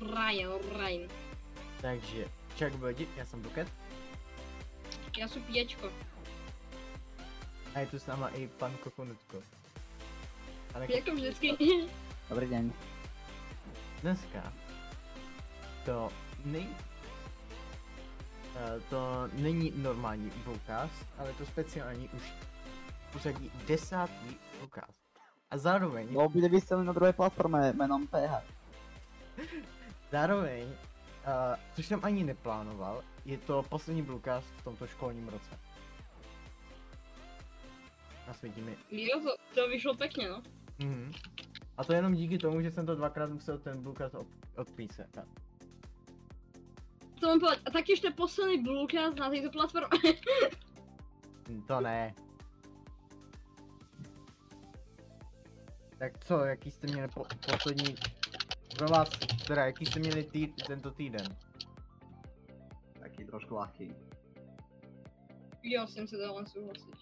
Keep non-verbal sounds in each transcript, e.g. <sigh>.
Ryan, Ryan. Takže, čak bude, já jsem Buket. Já jsem píječko. A je tu s náma i pan Kokonutko. Ale Jako vždycky. Dobrý deň. dneska to není Eh, to není normální broadcast, ale to speciální už pořadí desátý broadcast. A zároveň, Bol bude vysielaný na druhej platforme menom PH. <laughs> zároveň, uh, což jsem ani neplánoval, je to poslední broadcast v tomto školním roce. Nasvědí mi. Jo, to, to vyšlo pěkně, no. Mhm. A to jenom díky tomu, že jsem to dvakrát musel ten broadcast od, odpísat. Co mám povedať? A taktiež to je posledný Bluecast na tejto platforme. Hm, To ne. Tak co, jaký jste měli po, poslední... Pro vás, teda jaký jste měli tý, tento týden? Taký trošku ľahký. jo, s tím se dá len súhlasiť.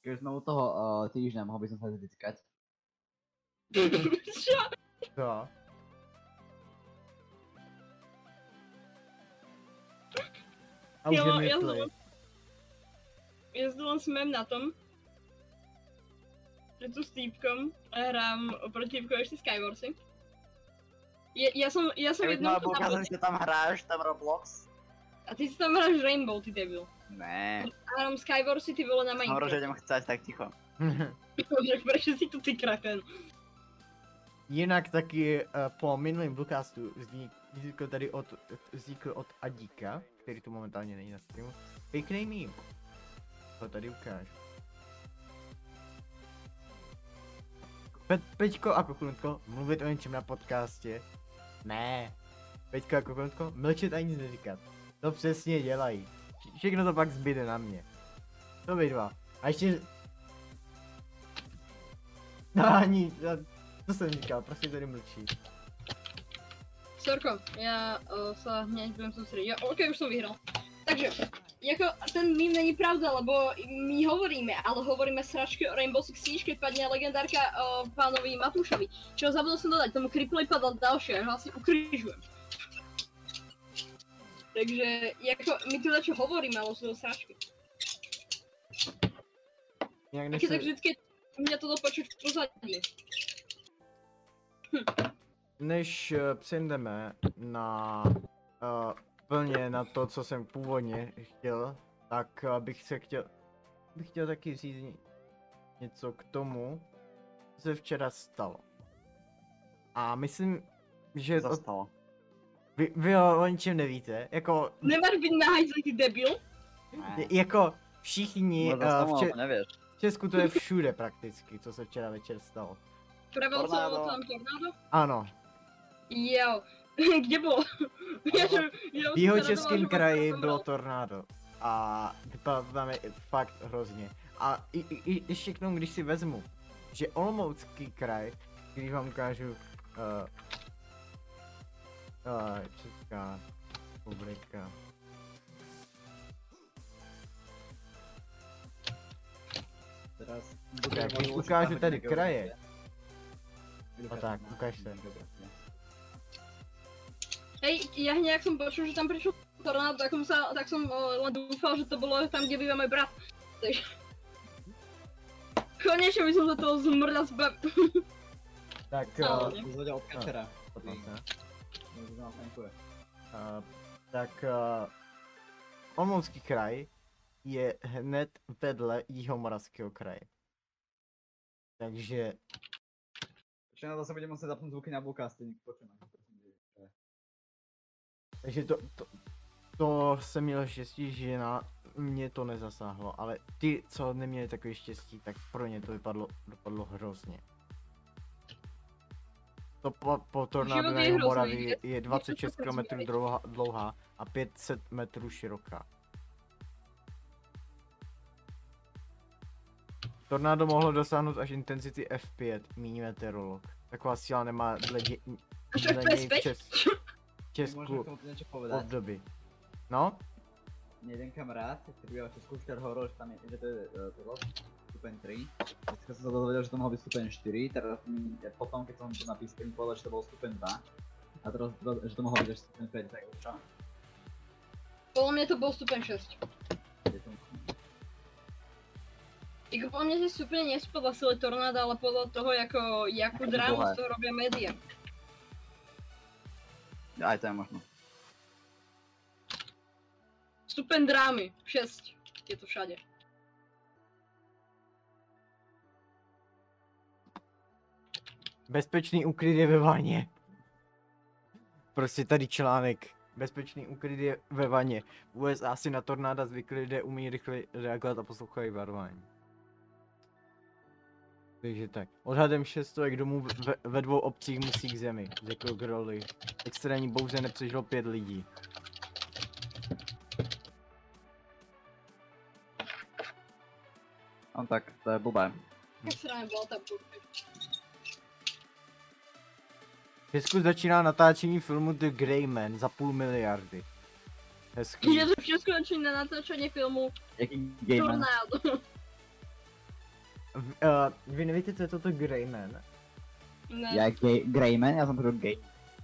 Keď sme u toho uh, týždňa, mohol by som sa vytýkať. Čo? Co? A už Jo, je já znám. Len smem na tom, tu s týpkom hrám oproti týpkovi ještě Skywarsy. Je, já jsem, já jsem jednou to napadl, že tam hráš, tam Roblox. a ty si tam hráš Rainbow, ty debil. Ne, A jenom Skywarsy ty vole na som hovoril, že Minecraft. idem chcať, tak ticho. Tak <laughs> proč si tu ty kraken? Jinak taky uh, po minulém broadcastu vznik, vznikl tady od, vznikl od Adíka, který tu momentálně není na streamu, pěkný mím. To tady ukážu. Pe- Peťko a Kokunutko, mluvit o něčem na podcastě? Ne. Peťko a Kokunutko, mlčet a nic neříkat. To přesně dělají. Vš- Všechno to pak zbyde na mě. To vy dva. A ještě... <laughs> No ani, co jsem říkal, prostě tady mlčí. Sorko, já uh, se hneď budem soustředit. Jo, ok, už jsem vyhrál. Takže, jako ten mím není pravda, lebo my hovoríme, ale hovoríme sračky o Rainbow Six Siege, keď padne legendárka o pánovi Matúšovi. Čo zabudol som dodať, tomu Kripley padal ďalšie, ja ho asi ukrižujem. Takže, jako, my tu čo hovoríme, ale sú to sračky. Než Taky tak vždycky mě to počuť v pozadí. než eh, přejdeme na uh, plně na to, co jsem původně chtěl, tak bych se chtěl, bych chtěl taky říct ně- něco k tomu, co se včera stalo. A myslím, že to, Zastalo. vy, vy o, o ničem nevíte, jako, Nemáš být nahajzlý, ty debil? Ne. jako všichni Možno uh, v, Če- nevieš. v Česku to je všude prakticky, co se včera večer stalo. Pravil Tornádo. co tam tornádo? Ano, Jo. <laughs> Kde bylo? V jeho českém kraji bylo byl. tornádo. A vypadalo tam je fakt hrozně. A i, i, i, ještě k tomu, když si vezmu, že Olomoucký kraj, když vám ukážu uh, uh, Česká republika. Teraz Tak, když ukážu tady kraje. No tak, ukaž se. Hej, já nějak jsem počul, že tam přišel tornádo, tak jsem, se, tak jsem uh, len doufal, že to bylo tam, kde bývá můj brat. Takže... Konečně bych za toho zmrdla zbav. Tak, uh, od se. Tankuje. Uh, tak uh, Olomoucký kraj je hned vedle Jihomoravského kraje. Takže Ešte na to sa budem musieť zapnúť zvuky na Bluecasty, nech Takže to, to, to jsem měl štěstí, že na mě to nezasáhlo, ale ty, co neměli takové štěstí, tak pro ně to vypadlo, dopadlo hrozně. To po, po tornádu na hrozný, Moravii je- je 26 to km dlouhá, dlouhá a 500 metrů široká. Tornádo mohlo dosáhnout až intenzity F5, míní meteorolog. Taková síla nemá dle, dě, dle něj v? <laughs> Česku období. No? Mne jeden kamarát, ktorý býval v Česku, včera hovoril, že tam je, že to je, to stupeň 3. Dneska som sa dozvedel, že to mohol byť stupeň 4, teraz mi, ja potom keď som to napísal, mi povedal, že to bol stupeň 2. A teraz, že to byť až stupeň 5, tak čo? Podľa mňa to bol stupeň 6. Je to... Jako podľa mňa si úplne nie sú podľa sily tornáda, ale podľa toho, ako, jakú Ako to drámu z toho robia média. Aj to je možno. Stupeň drámy, 6. Je to všade. Bezpečný úkryt je ve vaně. Prostě tady článek. Bezpečný úkryt je ve vaně. V USA si na tornáda zvykli lidé umí rychle reagovat a poslouchají varování. Takže tak. Odhadem šestovek domů ve, ve dvou obcích musí k zemi, řekl Grolly. Extrémní bouře nepřežilo pět lidí. No tak, to je blbé. V Česku začíná natáčení filmu The Grey Man za půl miliardy. Hezký. Je to v Česku začíná natáčanie filmu Jaký gamer? Uh, vy nevíte, co je toto Grey Man? Ne. Já gay, Greyman? Já jsem řekl gay.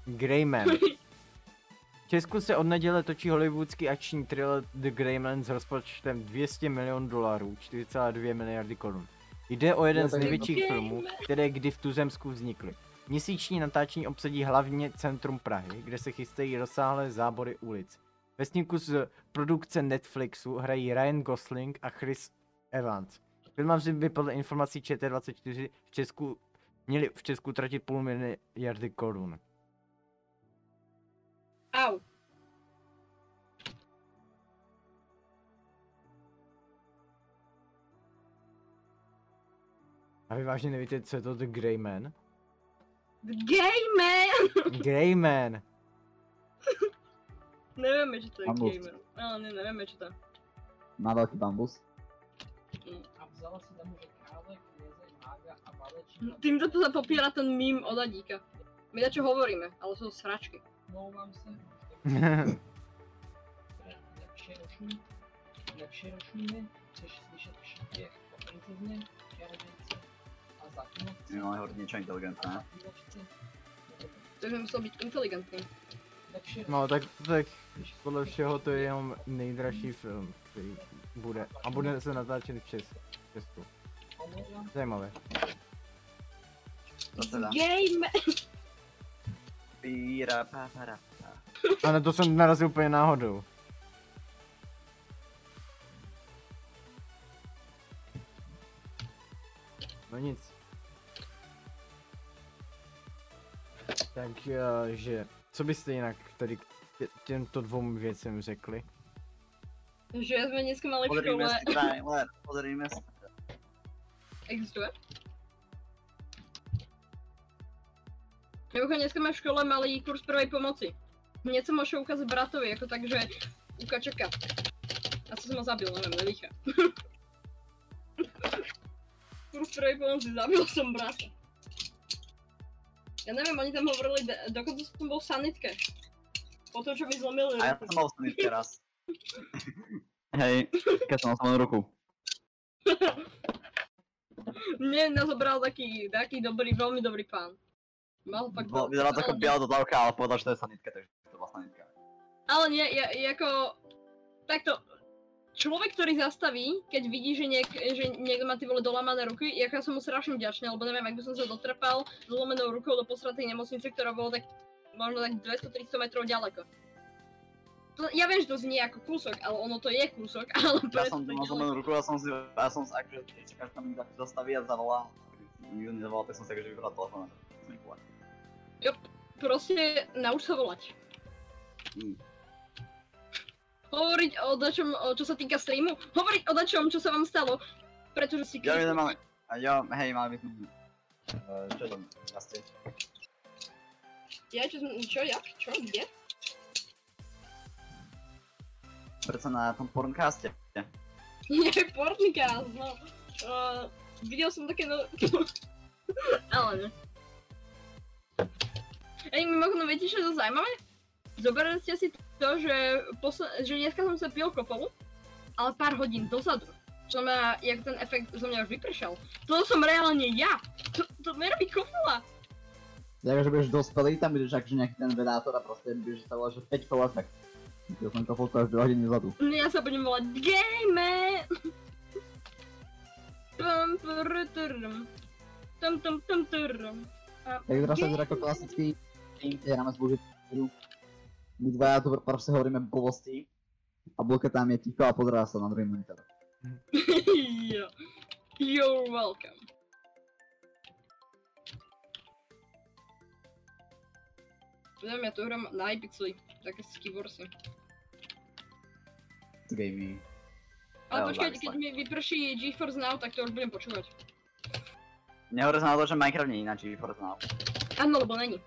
Greyman. <laughs> V Česku se od neděle točí hollywoodský akční thriller The Greyman s rozpočtem 200 milionů dolarů, 4,2 miliardy korun. Jde o jeden Jo, z největších Greyman. filmů, které kdy v tuzemsku vznikly. Měsíční natáčení obsadí hlavně centrum Prahy, kde se chystají rozsáhlé zábory ulic. Ve snímku z produkce Netflixu hrají Ryan Gosling a Chris Evans. Filmaři by podle informací ČT24 v Česku měli v Česku tratit půl miliardy korun. Au. A vy vážně nevíte, co je to The Grey Man? Gay man! Grey Man. <laughs> Nevieme, že to je Bambus. gay man. Ale ne, nevieme, čo to je. Má velký bambus. Vzala si tam, že krále, mága a. Týmto to sa popiera ten mím od Adíka. My čo hovoríme, ale sú to sračky. Omlouvám se. Nepřerušuj. Nepřerušujme. Chceš slyšet příběh o princezně, čarodějce a zaklínavce. Jo, je hodně inteligentné. Zaklínačce. Takže musel inteligentný. Nepřerušuj. No tak, tak podle všeho to je jenom nejdražší film, který bude. A bude se natáčet v Čes- se. Zajímavé. To teda. Gay man! Píra, pára. A na to jsem narazil úplně náhodou. No nic. Takže, co byste jinak tady k tě- těmto dvou věcem řekli? Že sme dneska mali v škole... si pozrime si. Existuje? Mimochodem, dneska sme v škole mali kurz prvej pomoci. Ho šel ukázať bratovi, ako tak, že Uka čaká. Asi som ho zabil, neviem, nevícha. <laughs> kurz prvej pomoci, zabil som brata. Ja neviem, oni tam hovorili, dokonca som bol v sanitke. Po tom, čo mi zlomili A ja ruku. som mal sanitke <laughs> raz. Hej, keď samú ruku. <laughs> Mne nás zobral taký, taký dobrý, veľmi dobrý pán. Mal fakt... Bo- Vyzerala to ako biela dodávka, ale povedal, že to je sanitka, takže to bola sanitka. Ale nie, ja, ako... Takto... Človek, ktorý zastaví, keď vidí, že, niek, že niekto má ty vole dolamané ruky, jak ja som mu strašne vďačný, lebo neviem, ak by som sa dotrepal zlomenou rukou do posratej nemocnice, ktorá bola tak možno tak 200-300 metrov ďaleko. To, ja viem, že to znie ako kúsok, ale ono to je kúsok, <laughs> ale Ja som to mal zlomenú ruku a som si, a som si akože čakal, že tam niekto akože zastaví a zavolá. Nikto nezavolal, tak som si akože vybral ich volal. Proste nauč sa volať. Mm. Hovoriť o dačom, o, čo sa týka streamu, hovoriť o dačom, čo sa vám stalo, pretože si Jo, my kliknú. nemáme. A jo, hej, mali by sme... Uh, čo tam, vlastne? Ja, čo, som- čo, jak, čo, kde? Prečo na tom porncaste? Nie, Portnikás, no. Uh, videl som také, no... <laughs> Ale ne. Ej, mimochodom, viete, čo je to zaujímavé? Zoberte si to, že, posle- že dneska som sa pil kopolu, ale pár hodín dozadu Čo znamená, jak ten efekt zo mňa už vypršal. To som reálne ja. To, to nerobí kofula. Jak že budeš dospelý, tam budeš akože nejaký ten vedátor a proste budeš sa volať, že 5 kol efekt. Ja som kopol každú hodinu vzadu. Ja sa budem volať Game. Pum, pruturum. Tum, tum, tum, turum. Tak teraz sa vyzerá ako klasický tým, kde hráme hru. My dvaja tu proste hovoríme blbosti. A Bulka tam je ticho a pozerá sa na druhý monitor. <laughs> Jo. You're welcome. Neviem, ja tu hrám na iPixely, také skivorsy. To gaming. Ale závislé. keď mi vyprší GeForce Now, tak to už budem počúvať. Nehovor na to, že Minecraft je na GeForce Now. Áno, lebo není.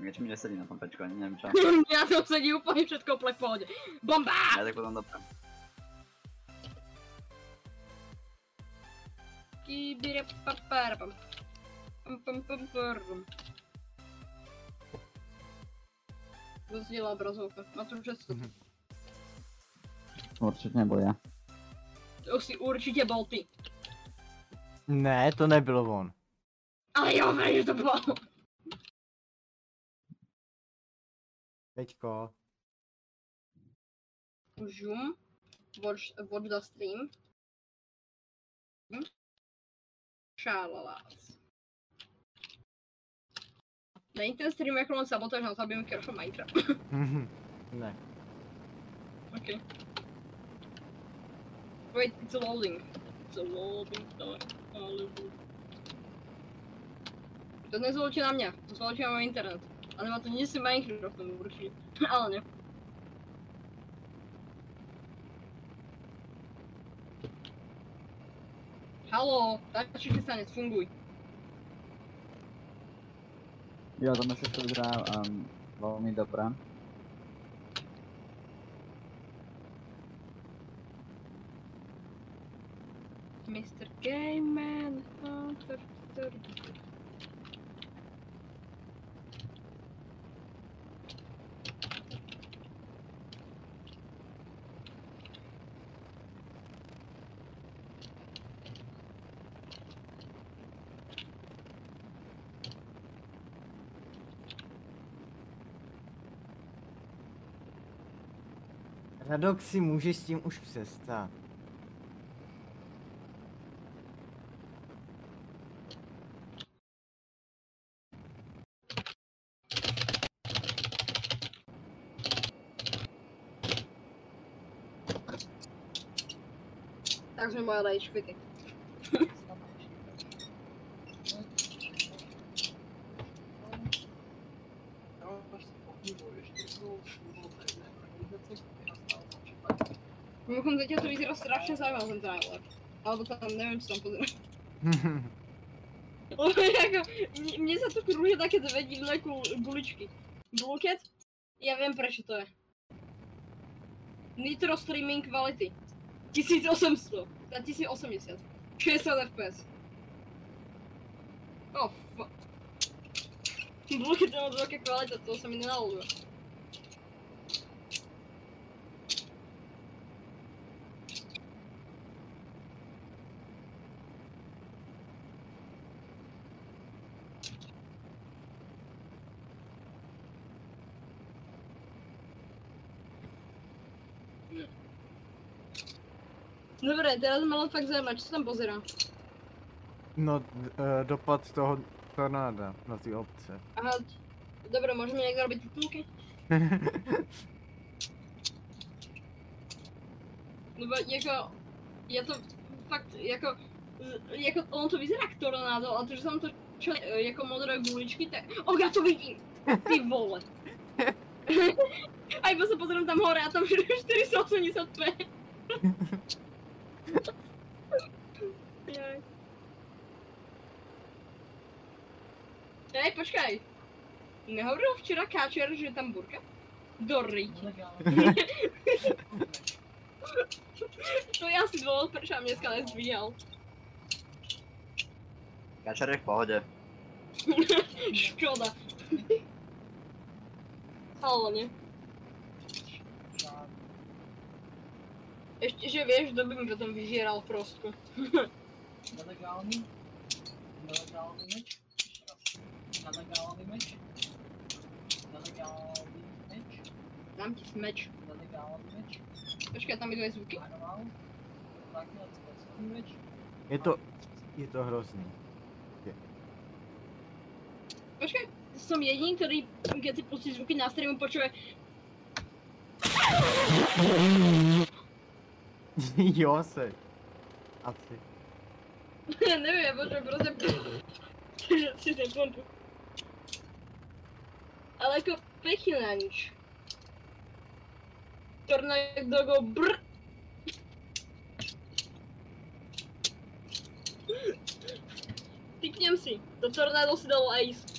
Niečo mi nesedí na tom pečku, ani neviem čo. <laughs> ja to sedí úplne všetko úplne v pohode. Bomba! Ja tak potom doprem. Kibire paparapam. Pam pam pam pam. Rozdiela obrazovka. Má to často. Určite nebol ja. To si určite bol ty. Ne, to nebylo on. Ale jo, viem, že to bol. Teďko. Zoom. Watch, watch the stream. Hm? Není ten stream jako len sabotáž na mi crashol Minecraft. ne. okay. Wait, it's loading. It's loading. To nezvolíte na mňa, to zvolíte na môj internet. A nemá to nic s Minecraftom určite. <laughs> Ale ne. Halo, tačíte sa funguj. Jo, tam sa to vyzerá um, veľmi dobré. Mr. Game Man. Hunter, Hunter. Radok si může s tím už přestat. Takže moje rage quity. Mimochodom, teď to vyzerá strašne zaujímavé ten trailer. Alebo tam neviem, čo tam pozerám. Lebo ako, mne, mne sa tu krúžia také divné kul, guličky. Bluket? Ja viem prečo to je. Nitro Streaming Quality. 1800. Na 1080. 60 fps. Oh fuck. Bluket je moc veľká kvalita, to sa mi nenalúbilo. Dobre, teraz ma len fakt zaujíma, čo sa tam pozerá. no, eh, dopad toho tornáda na ty obce. Aha, dobre, môžeme niekto robiť titulky? Lebo <laughs> jako, ja to fakt, jako, jako, ono to vyzerá jak tornádo, ale to, že som to čo, e, jako modré guličky, tak, oh, ja to vidím, ty vole. <laughs> A iba sa pozriem tam hore a tam <laughs> 485. Jaj. Ej, počkaj. Nehovoril včera Káčer, že je tam burka? Do. <laughs> To je asi dôvod, prečo ma dneska nezdvíhal. Kačer je v pohode. <laughs> Škoda. Ale ne. Ešte, že vieš, kto by mi potom vyžieral prostku. <laughs> Nelegálny. Nelegálny meč. Nelegálny meč. Nelegálny meč. Dám ti meč. Nelegálny meč. Počkaj, tam zvuky. Je to, je to hrozný. Počkaj, som jediný, ktorý, keď si pustí zvuky na streamu, počuje <laughs> jo. Asi. neviem, ja počujem proste že si nepompu. Ale ako pekne na nič. Tornado go brr. Typnem si, to tornádo si dalo ice.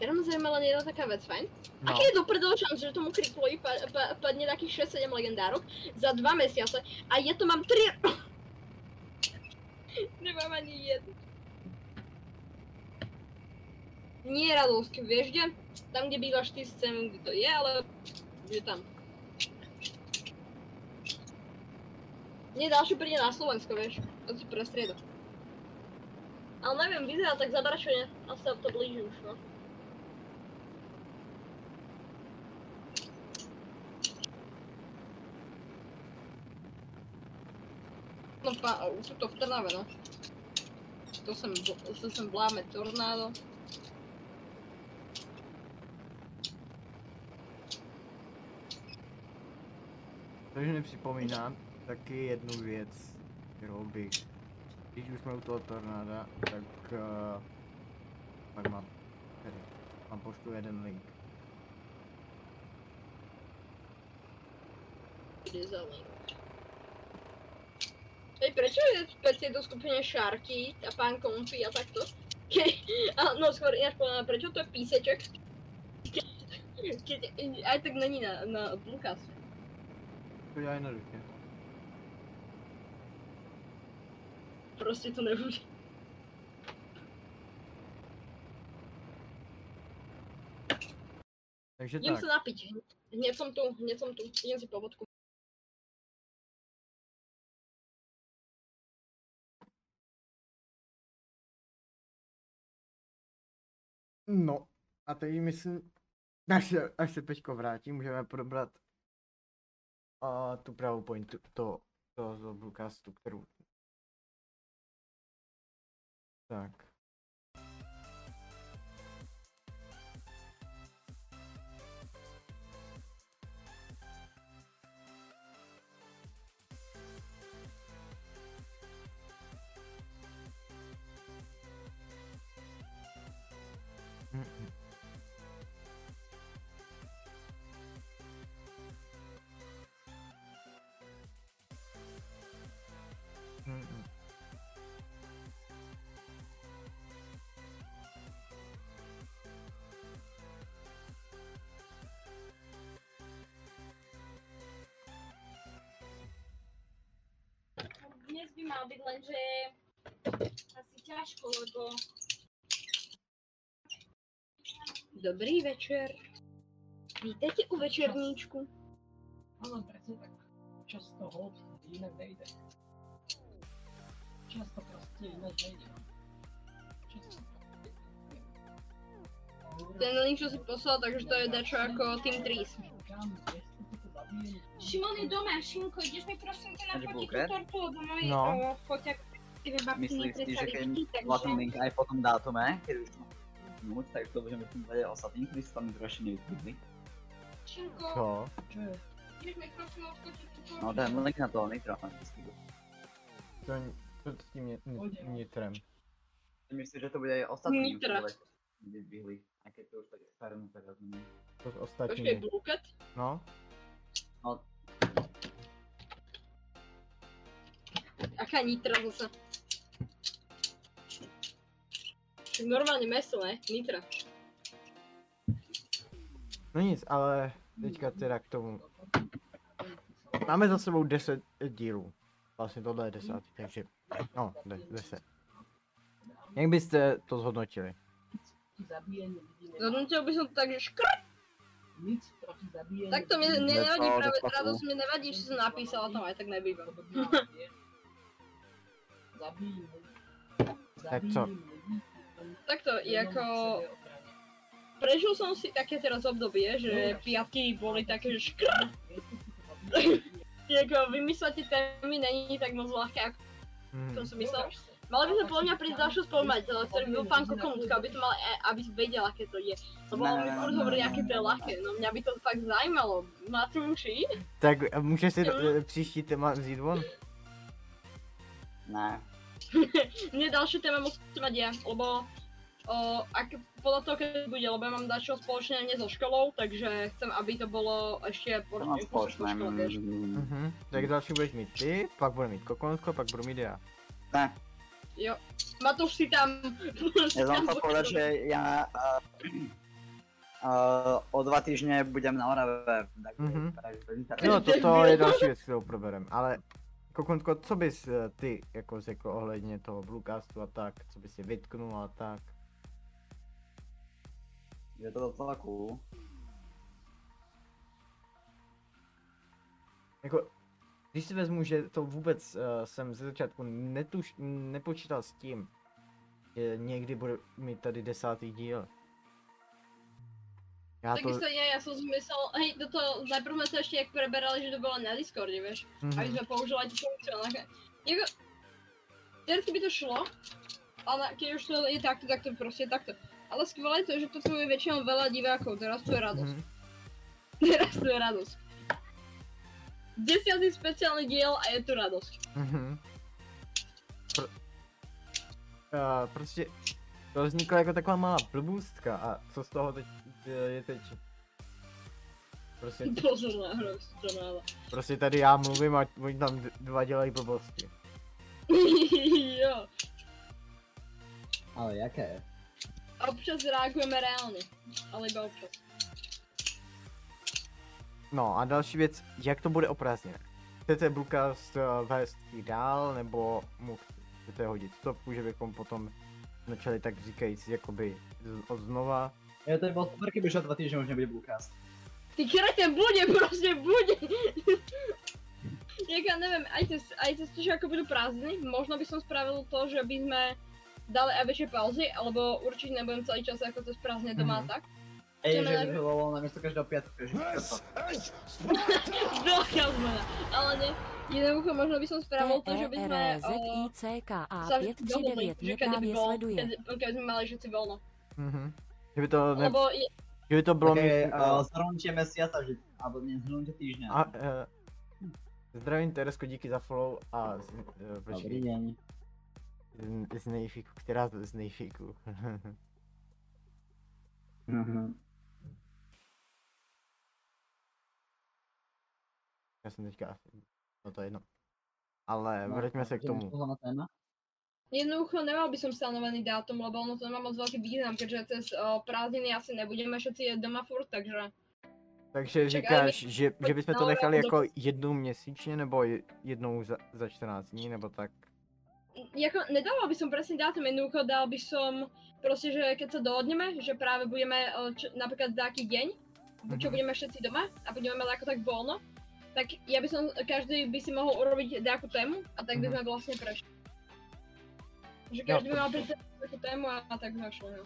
Teraz ma zaujímala jedna taká vec, fajn? No, Aký je do prdele šans, že tomu kriplovi pa, pa, padne takých 6-7 legendárok za 2 mesiace a ja to mám 3... <coughs> Nemám ani jednu. Nie Radovsky, vieš kde? Tam, kde bývaš ty, chcem, kde to je, ale... Že tam. Nie, ďalšie príde na Slovensko, vieš. To si prestrieda. Ale neviem, vyzerá tak zabračene. Asi to blíži už, no. No pa, tuto v Trnave, no. To sem, to sem bláme tornádo. takže mi připomíná taky jednu věc, kterou bych, když už jsme u toho tornáda, tak uh, pak mám, tady, mám pošlu jeden link. Kde za link? Hej, prečo je v tejto skupine Sharky a pán Konfi a takto? Ke, a, no skôr ináč povedané, prečo to je píseček? Ke, keď aj tak není na, na Lukas. To dělá jednoduše. Proste to nebude. Takže Idem tak, sa napiť. Hneď som tu, hneď som tu. Idem si po vodku. No a teď myslím, až se, až se Peťko vrátí, můžeme probrat a tu pravou pointu, to, to z Bluecastu, kterou tak. By mal byť lenže asi ťažko, lebo... Dobrý večer. Vítejte u večerníčku. Áno, presne tak. Často hold inak nejde. Často proste inak nejde. Často. Ten link, čo si poslal, takže to je dačo ako Team Trees. Šimon je doma, Šimko, ideš mi nafotiť tú bulgár? tortu, lebo môj No. ty babky Myslíš si, že keď takže... vlastný link aj po tom dátume, keď už mám minút, tak to budeme tým vedieť ostatní, ktorí sa tam trošku nevytvorili. Šimko, Co? Čo je? No ten link na to nitro, To, to s tím ni- ni- nitrem. Myslíš, že to bude aj ostatní Nitra. Vybihli, aj keď to už tak starnú teraz není. To s Počkej? No, No, Aká Nitra zase? Však normálne meso, ne? Nitra. no nic, ale teďka teda k tomu. Máme za sebou 10 dílů. Vlastně tohle je desátý, takže no, de- 10. Jak byste to zhodnotili? Zhodnotil by som to tak, že škrt, nic proti zabíjení tak to Je nevadí to práve, doplachu. radosť mi nevadí, že som napísala, tam aj tak <laughs> Zabíjím Tak co? Takto, jako prežil som si také teraz obdobie, že piatky boli také, že škrt, jako vymyslet tie témy není tak moc ľahké, ako Hmm. som si myslel. Mali by sme podľa mňa prísť ďalšiu spolumateľa, ktorý by bol pán Kokomutka, aby to mal, e, aby vedel, aké to je. Lebo on mi furt hovorí, aké to je ľahké, no mňa by to fakt zajímalo. Máte uši? Tak a může si eh, příští téma vzít von? Ne. <laughs> Mne ďalšia téma musí mať ja, lebo o, ak, podľa toho, keď bude, lebo ja mám dačo spoločne nie so školou, takže chcem, aby to bolo ešte To po, škole, vieš. mm, Mhm. Tak další budeš mít ty, pak budu mít kokonsko, pak budu mít já. Ne, Jo. Matouš si tam... <laughs> ja som tam chcel povedať, že ja uh, uh, o dva týždne budem na Orave. Tak Mhm. tak- No, toto je další věc, kterou proberem, ale Kokonsko, co bys eh, ty jako řekl ohledně toho Bluecastu a tak, co bys si vytknul a tak? Je to docela cool. Jako, když si vezmu, že to vůbec uh, jsem ze začátku netuš, nepočítal s tím, že někdy bude mít tady desátý díl. Já to... Takisto ja, ja som si myslel, hej, toto, najprv sme sa ešte jak preberali, že to bolo na Discorde, vieš. aby Mhm. sme používali tú funkciu. ale Jako, teoreticky by to šlo, ale keď už to je takto, tak to proste je takto. Ale skvelé je to, že to tu je väčšinou veľa divákov, teraz tu je radosť. Mhm. <laughs> Teraz tu je radosť. Desiatý speciálny diel a je tu radosť. Mhm. Pr- uh, prostě to vznikla jako taková malá blbůstka a co z toho teď je, je teď? Prostě, Pozor na hru, to prostě tady já mluvím a oni tam dva dělají blbosti. <laughs> jo. Ale jaké? Občas reagujeme reálne, ale iba občas. No a další věc, jak to bude o prázdninách? Chcete Bluecast uh, vést i dál, nebo mu chcete hodit stopku, že bychom potom začali tak říkajíc jakoby z- od znova? Ja to je bol super, keby už o dva týždne už nebude Bluecast. Ty krete, bude, proste bude. Jak ja neviem, aj cez, aj cez to, že ako budú prázdniny, možno by som spravil to, že by sme dali aj väčšie pauzy, alebo určite nebudem celý čas ako cez prázdne doma Mhm. tak. Ej, že na- by to bolo namiesto každého piatku, piatok. Veľká zmena, ale nie. Jednoducho možno by som spravil to, že by sme sa dohodli, 539 že mě kedy by právě bol, sleduje. kedy, kedy sme mali všetci voľno. Mhm. Že by to, ne, Lebo je, že by to bylo Také mít, uh, zhrnutie mesiaca, že, alebo nie zhrnutie týždňa. A, uh, zdravím Teresko, díky za follow a z, uh, Dobrý počkej, deň. z, z nejfíku, která to z nejfíku? Mhm. Já jsem teďka asi, no to je jedno. Ale No, vraťme se k tomu. na téma? Jednoducho nemal by som stanovený dátum, lebo ono to nemá moc veľký význam, keďže cez o, prázdniny asi nebudeme všetci doma furt, takže Takže Ček, ale říkáš, že, že bychom to nechali jako jako jednou měsíčně, nebo je- jednou za, za 14 dní, nebo tak? jako nedala by som presný dátum, jednoducho dal by som proste, že keď sa dohodneme, že práve budeme o, čo, napríklad taký deň, čo Mhm. budeme všetci doma a budeme mať ako tak voľno, tak ja by som, každý by si mohol urobiť nejakú tému a tak by Mhm. sme vlastne prešli. Že Jo, každý to- pripraviť takú tému a, tak šli, no.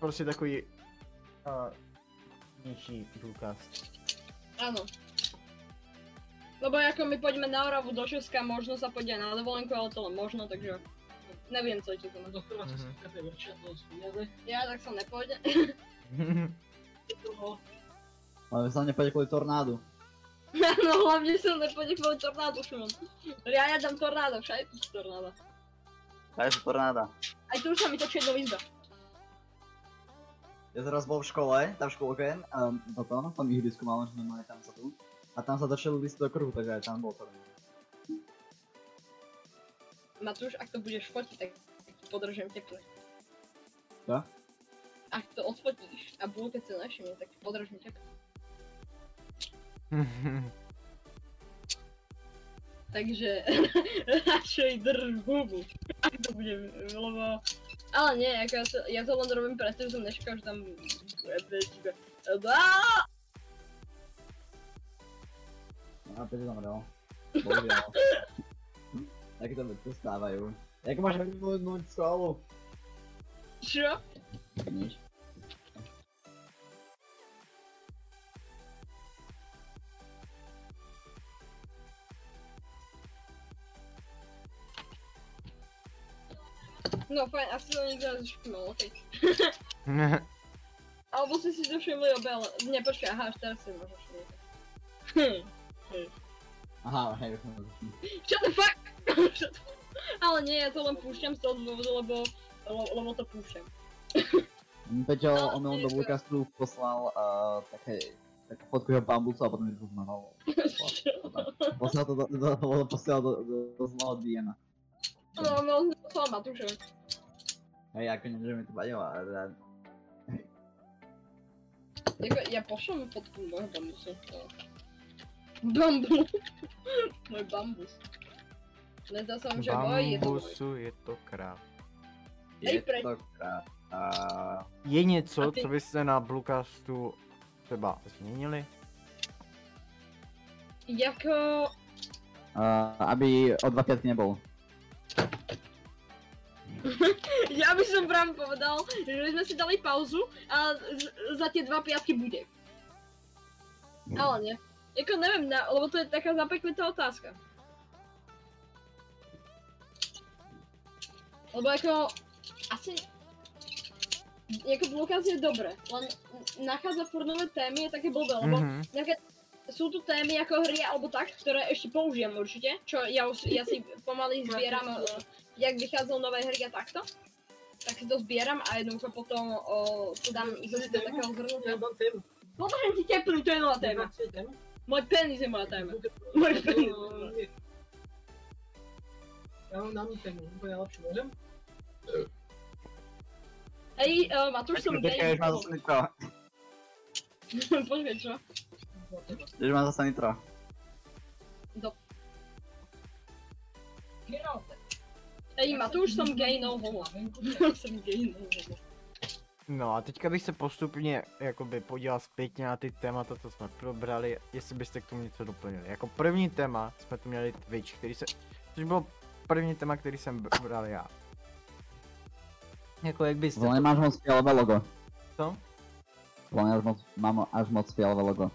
Prostě takový uh, nižší důkaz. Áno. Lebo ako my poďme na Oravu do Česka, možno sa pôjde na dovolenku, ale to možno, takže neviem celý čo to má. Doktora Mhm. sa skápe vrčia toho z peniaze. Ja tak som nepôjde. Toho <laughs> Ale sa nepôjde kvôli tornádu. <laughs> no hlavne som nepôjde kvôli tornádu, Šimon. Ja ja dám tornádo, všade tu sú tornáda. To je tornáda. Aj tu už sa mi točí jedno izba. Ja teraz bol v škole, tam v škôlke, um, toto, v tom ihrisku malom, že sme mali tam sa tu. A tam sa začali listy do kruhu, takže aj tam bol tornád. Matúš, ak to budeš fotiť, tak ti podržím teple. Čo? Ak to odfotíš a bude si našimi, tak ti podržím teple. <laughs> Takže <laughs> radšej drž hubu. Ak to bude, lebo... Ale nie, ako ja to, ja to len robím preto, že som nečakal, že tam bude bečka. Á! A teď zamrel. Bohužel. Taky to veci stávajú. Jak máš vyvinúť skolu? Čo? Nič. No fajn, asi to nikto nezvšimol, okej. Alebo si si to všimli obe, ale... Ne, počkaj, aha, až teraz si možno všimli. Hm. Aha, hej, to Shut the fuck! Ale nie, ja to len púšťam z toho dôvodu, lebo, lebo, lebo to púšťam. Peťo, Ale on mi do dneska- Bluecastu poslal uh, také, takú fotku jeho bambusu a potom mi to zmaral. Poslal to do, do, do, posielal do, do, do zlého DM. No, no, to Matúšovi. Hej, ako neviem, že mi to vadilo, ale Jako, ja pošlem fotku môjho bambusu. Bambu. Môj bambus. Nezdá sa vám, že môj je to môj. Bambusu je to kráv. je pre- to krát. Uh, Je něco, A ty- co byste na Bluecastu třeba změnili? Jako... uh, aby o dva piatky nebol. <laughs> Ja by som práve povedal, že by sme si dali pauzu a za tie dva piatky bude. Ale nie. Jako neviem, na, lebo to je taká zapeklitá otázka. Lebo jako, asi, jako blokaz je dobré, len nachádzať furt nové témy je také blbé, lebo Mhm. nejaké, sú tu témy ako hry alebo tak, ktoré ešte použijem určite, čo ja už, ja si pomaly zbieram, uh, jak vychádzal nové hry a takto. Tak si to zbieram a jednoducho potom uh, to dám do takého zhrnutia. Já dám tému. Potřebuji ti teplý, to je nová téma. Můj penis je moja téma. Můj penis. Já mám námi tému, úplně nejlepší, můžem? Hej, uh, Matuš, som gay. Nitro. Počkej, čo? Už mám zase nitro. Get out. Hej, Matuš, som gay, no homo. som gay, no homo. No a teďka bych se postupně jakoby podíval zpětně na ty témata, co jsme probrali, jestli byste k tomu něco doplnili. Jako první téma jsme tu měli Twitch, který se, což bylo první téma, který jsem br- bral já. Jako jak byste... Vole, máš moc fialové logo. Co? Vole, až moc, mám až moc fialové logo.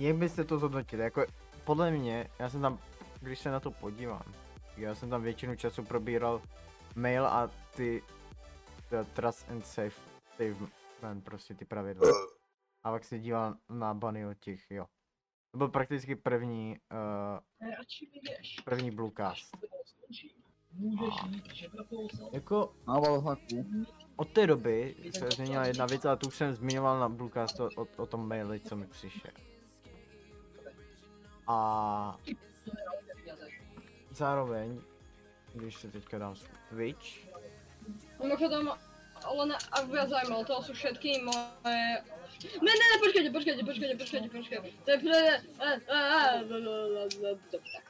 Jak byste to zhodnotili? Jako, podle mě, já jsem tam, když se na to podívám, já jsem tam většinu času probíral mail a ty, trust and safe, safe man, prostě ty pravidla. A pak se díval na bany od těch, jo. To byl prakticky první, uh, první bluecast. Jako od té doby se změnila jedna věc, ale tu už jsem zmiňoval na Bluecast o, o, o tom maili, co mi přišel. A zároveň, když se teďka dám svůj Twitch, Mimochodom, len ak by vás zajímalo, to sú všetky moje... Ne, ne, ne, počkajte, počkajte, počkajte, počkajte, počkajte. To je pre... eh, eh, Tak.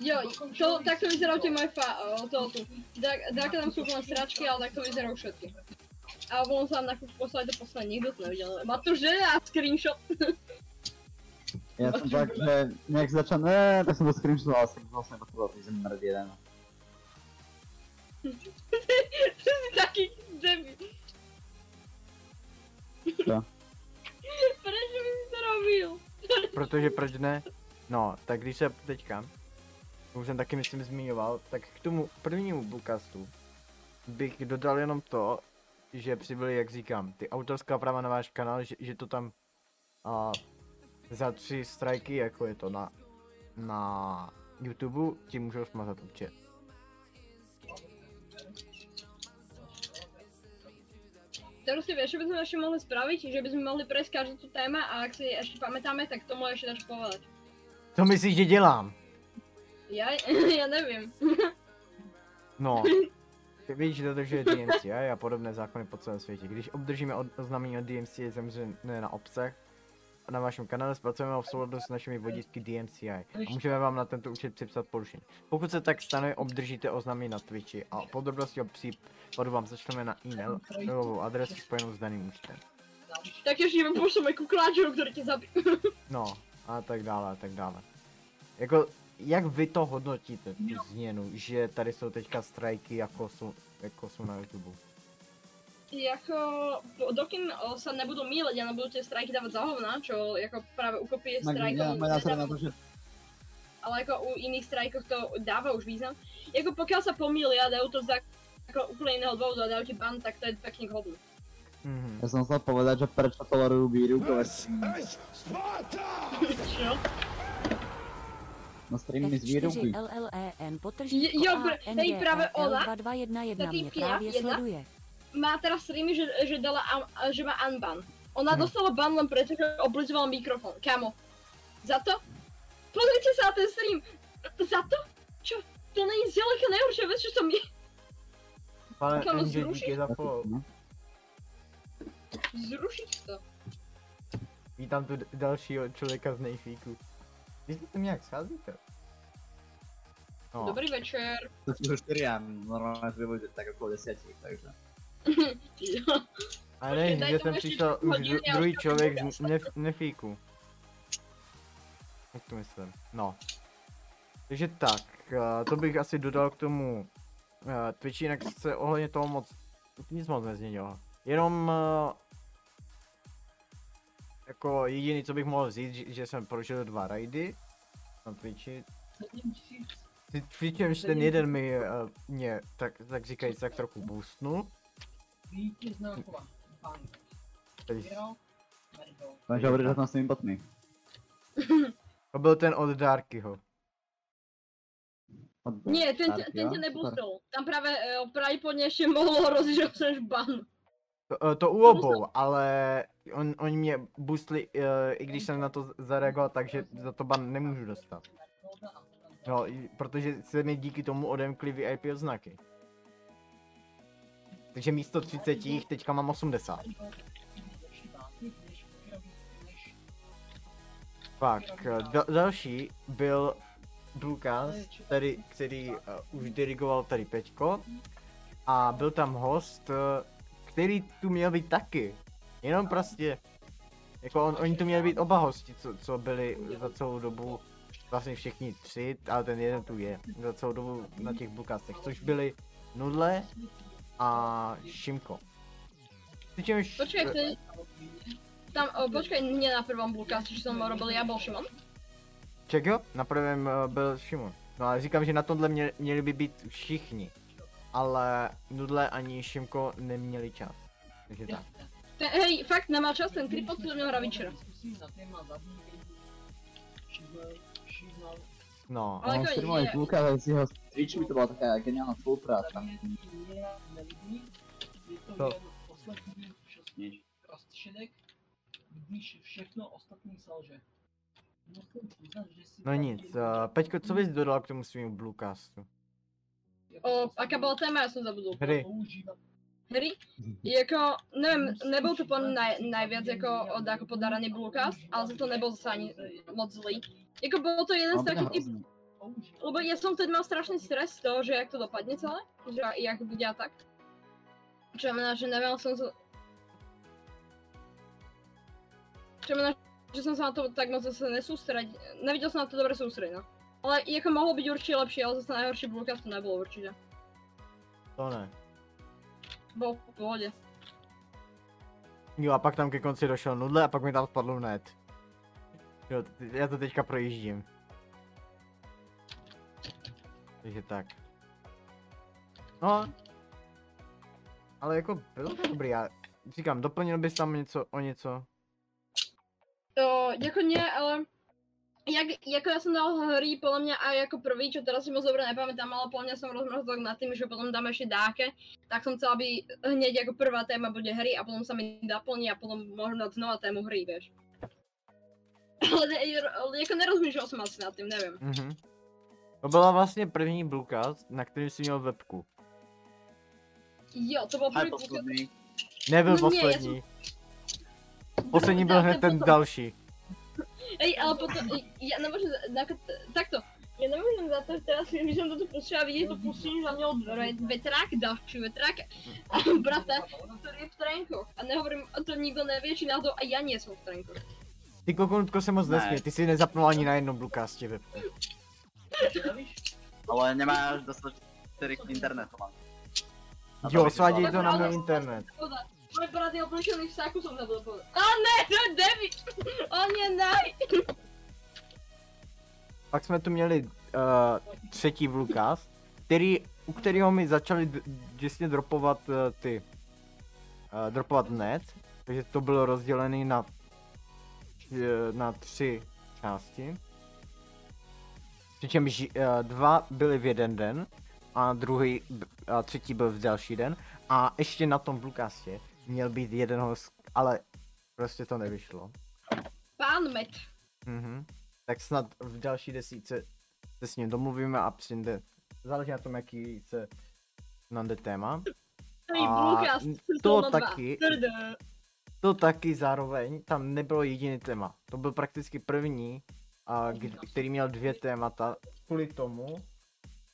Jo, to, vyzerajú tie moje fa... to tu. Dáka tam sú len sračky, ale takto vyzerajú všetky. A ono sa nám na chvíľu poslať do poslední, nikto to nevidel. Matúš, že? A screenshot. <laughs> Ja som tak, že nejak začal, ne, tak som to screenshotoval, som vlastne potreboval ten zmrd jeden. Ty si taký debil. Čo? Prečo by si to robil? protože proč ne? No, tak když se teďka, už jsem taky myslím zmiňoval, tak k tomu prvnímu Bluecastu bych dodal jenom to, že přibyly, jak říkám, ty autorská práva na váš kanál, že, že to tam a, za tři strajky, jako je to na, na YouTube, ti můžou smazat účet. Vieš, čo by sme ešte mohli spraviť, že by sme mohli prejsť každú tú téma a ak si ešte pamätáme, tak tomu ešte dáš povedať. To myslíš, že dělám? Ja, <laughs> ja neviem. No, <laughs> Twitch dodržuje DMCI a podobné zákony po celém světě. Když obdržíme od- oznámení od DMCI zemřené na obsah, na vašem kanále zpracujeme v souladu s našimi vodítky DMCI a můžeme vám na tento účet připsat porušení. Pokud se tak stane, obdržíte oznámení na Twitchi a podrobnosti o případu vám zašleme na e-mail mailovou adresu spojenou s daným účtem. Tak ještě mi pošleme kukláčů, který tě zabije. <laughs> No, a tak dále, a tak dále. Jako, jak vy to hodnotíte, tu změnu, že tady jsou teďka strajky, jako jsou, jako jsou na YouTube? Jako, dokým o, sa nebudú míliť a nebudú tie strajky dávať za hovna, čo ako práve u kopie Tak strajkov ja, na to, že ale ako u iných strajkoch to dáva už význam. Jako pokiaľ sa pomýlia, dajú to za ako úplne iného dôvodu a dajú ti ban, tak to je pekne k hodnu. Mhm. ja som chcel povedať, že prečo tolerujú výrukové Čo? na streamy z výruky. LLEN Jo, hej, právě ona, ta 2211 mě týpkyňa, právě jedna, sleduje. Má teraz streamy, že, že dala, že má unban. Ona Mhm. dostala ban len preto, že oblizovala mikrofon. Kámo, za to? Pozrite sa na ten stream. Za to? Čo? To není zďaleka nejhoršia vec, čo som je. Pane Kam Angel, zrušit? díky za follow. Zrušiť to. Vítám tu dalšího člověka z nejfíku. Vy jste to nějak scházíte? No, Dobrý večer. To 4 a normálne to bude tak okolo 10, takže. <laughs> Počkej, ne, že jsem ještě přišel už dru- a druhý už člověk z nef- nefíku. Jak to myslím? No. Takže tak, eh, to bych asi dodal k tomu uh, Twitchi, jinak se ohledně toho moc, nic moc nezměnilo. Jenom uh, jako jediný, co bych mohl říct, že, že jsem prožil dva raidy na Twitchi. Ty- Přičemž ten jeden mi uh, mě, tak, tak říkajíc, tak trochu boostnul. Vítězná kova. Bank. Merdo. Takže hovoríš, že som s tými botmi. <laughs> To byl ten od Darkyho. Od- Nie, ten, ten Super. neboostol. Tam práve uh, pravděpodobně ještě mohlo hrozit, že dostaneš ban. To, eh, to u obou, ale on, oni mě boostli, eh, i když jsem na to zareagoval, takže za to ban nemůžu dostat. No, i- protože se mi díky tomu odemkly VIP odznaky. Takže místo 30 jich teďka mám 80. Pak eh, da- další byl Bluecast, který, který uh, už dirigoval tady Peťko. A byl tam host, eh, který tu měl být taky. Jenom prostě, jako on, oni tu měli být oba hosti, co, co byli za celou dobu, vlastně všichni tři, ale ten jeden tu je, za celou dobu na těch Bluecastech, což byli Nudle a Šimko. Přičemž, Počkej, vtedy... Tam, o, počkej, nie na prvom Bluecastu, čo som robil ja, bol Šimon. Ček jo? Na prvém uh, byl Šimon. No ale říkám, že na tomhle mě, měli by být všichni. Ale Nudle ani Šimko neměli čas. Takže tak. Ten, hej, fakt nemá čas, ten kripot to měl všiml. No. Ale On ako streamoval Luka, ale s jeho Twitchmi to bola taká geniálna spolupráca. To. Je to jen poslední šestý prostředek, když všechno ostatní selže. Přiznat, si No nic, uh, Peťko, co bys dodal k tomu svým Bluecastu? O, aká bola téma, ja som zabudol. Hry. Hry? Jako, neviem, nebol to mňa naj, najviac jako od ako podaraný Bluecast, ale za to nebol zase ani moc zlý. Jako bolo to jeden z to takých typ, hrozný. Lebo ja som teď mal strašný stres z toho, že jak to dopadne celé, že jak bude a tak. Čo znamená, že nevedel som sa... Čo znamená, že som sa na to tak moc zase nesústrediť, nevidel som na to dobre sústrediť, no. Ale jako mohlo byť určite lepšie, ale zase najhorší Bluecast to nebolo určite. To ne. Bol v pohode. Jo a pak tam ke konci došel Nudle a pak mi tam spadl net. Jo, já to teďka projíždím. Takže tak. No. Ale jako bylo to dobrý, já říkám, doplnil bys tam něco o něco? To, jako nie, ale jak, jako ja som dal hry podľa mňa aj ako prvý, čo teraz si moc dobre nepamätám, ale podľa mňa som rozmrzol nad tým, že potom dám ešte dáke, tak som chcela, aby hneď ako prvá téma bude hry a potom sa mi naplní a potom môžem dať znova tému hry, vieš. Ale ne, jako nerozmýšlel som asi nad tým, neviem. Mhm. To byla vlastně první Bluecast, na kterým si měl webku. Jo, to byl první posledný. Nebyl No nie, já poslední. Poslední byl hned jsem ten další. Ej, ale potom, já nemůžu, jako, takto, já nemůžu za to, teraz, když jsem toto pustila vidět, to pustím, že měl vetrák, další vetrák, a brata, který je v trénkoch. A nehovorím, a to nikdo neví, či náhodou a já nie jsem v trénkoch. Ty kokonutko se moc Ne. nesměj, ty si nezapnul ani na jednom Bluecastě webku. Ale nemáš dostatečný internet. Na Jo, dal. to na můj internet. Můj brat je oblečený v sáku, jsem nebyl. A ne, to je Devi! O nie, ne! Pak jsme tu měli uh, třetí Bluecast, který, u kterého mi začali děsně dropovat uh, ty, uh, dropovat net, takže to bylo rozdělené na, uh, na tři části. Přičemž uh, dva byly v jeden den a druhý a třetí byl v další den a ještě na tom Bluecastě měl být jeden host, ale prostě to nevyšlo. Pán Met. Mhm. Tak snad v další desíce se s ním domluvíme a přijde. Záleží na tom, jaký se nám jde téma. A to taky. To taky zároveň, tam nebylo jediný téma. To byl prakticky první, a, který měl dvě témata. Kvůli tomu,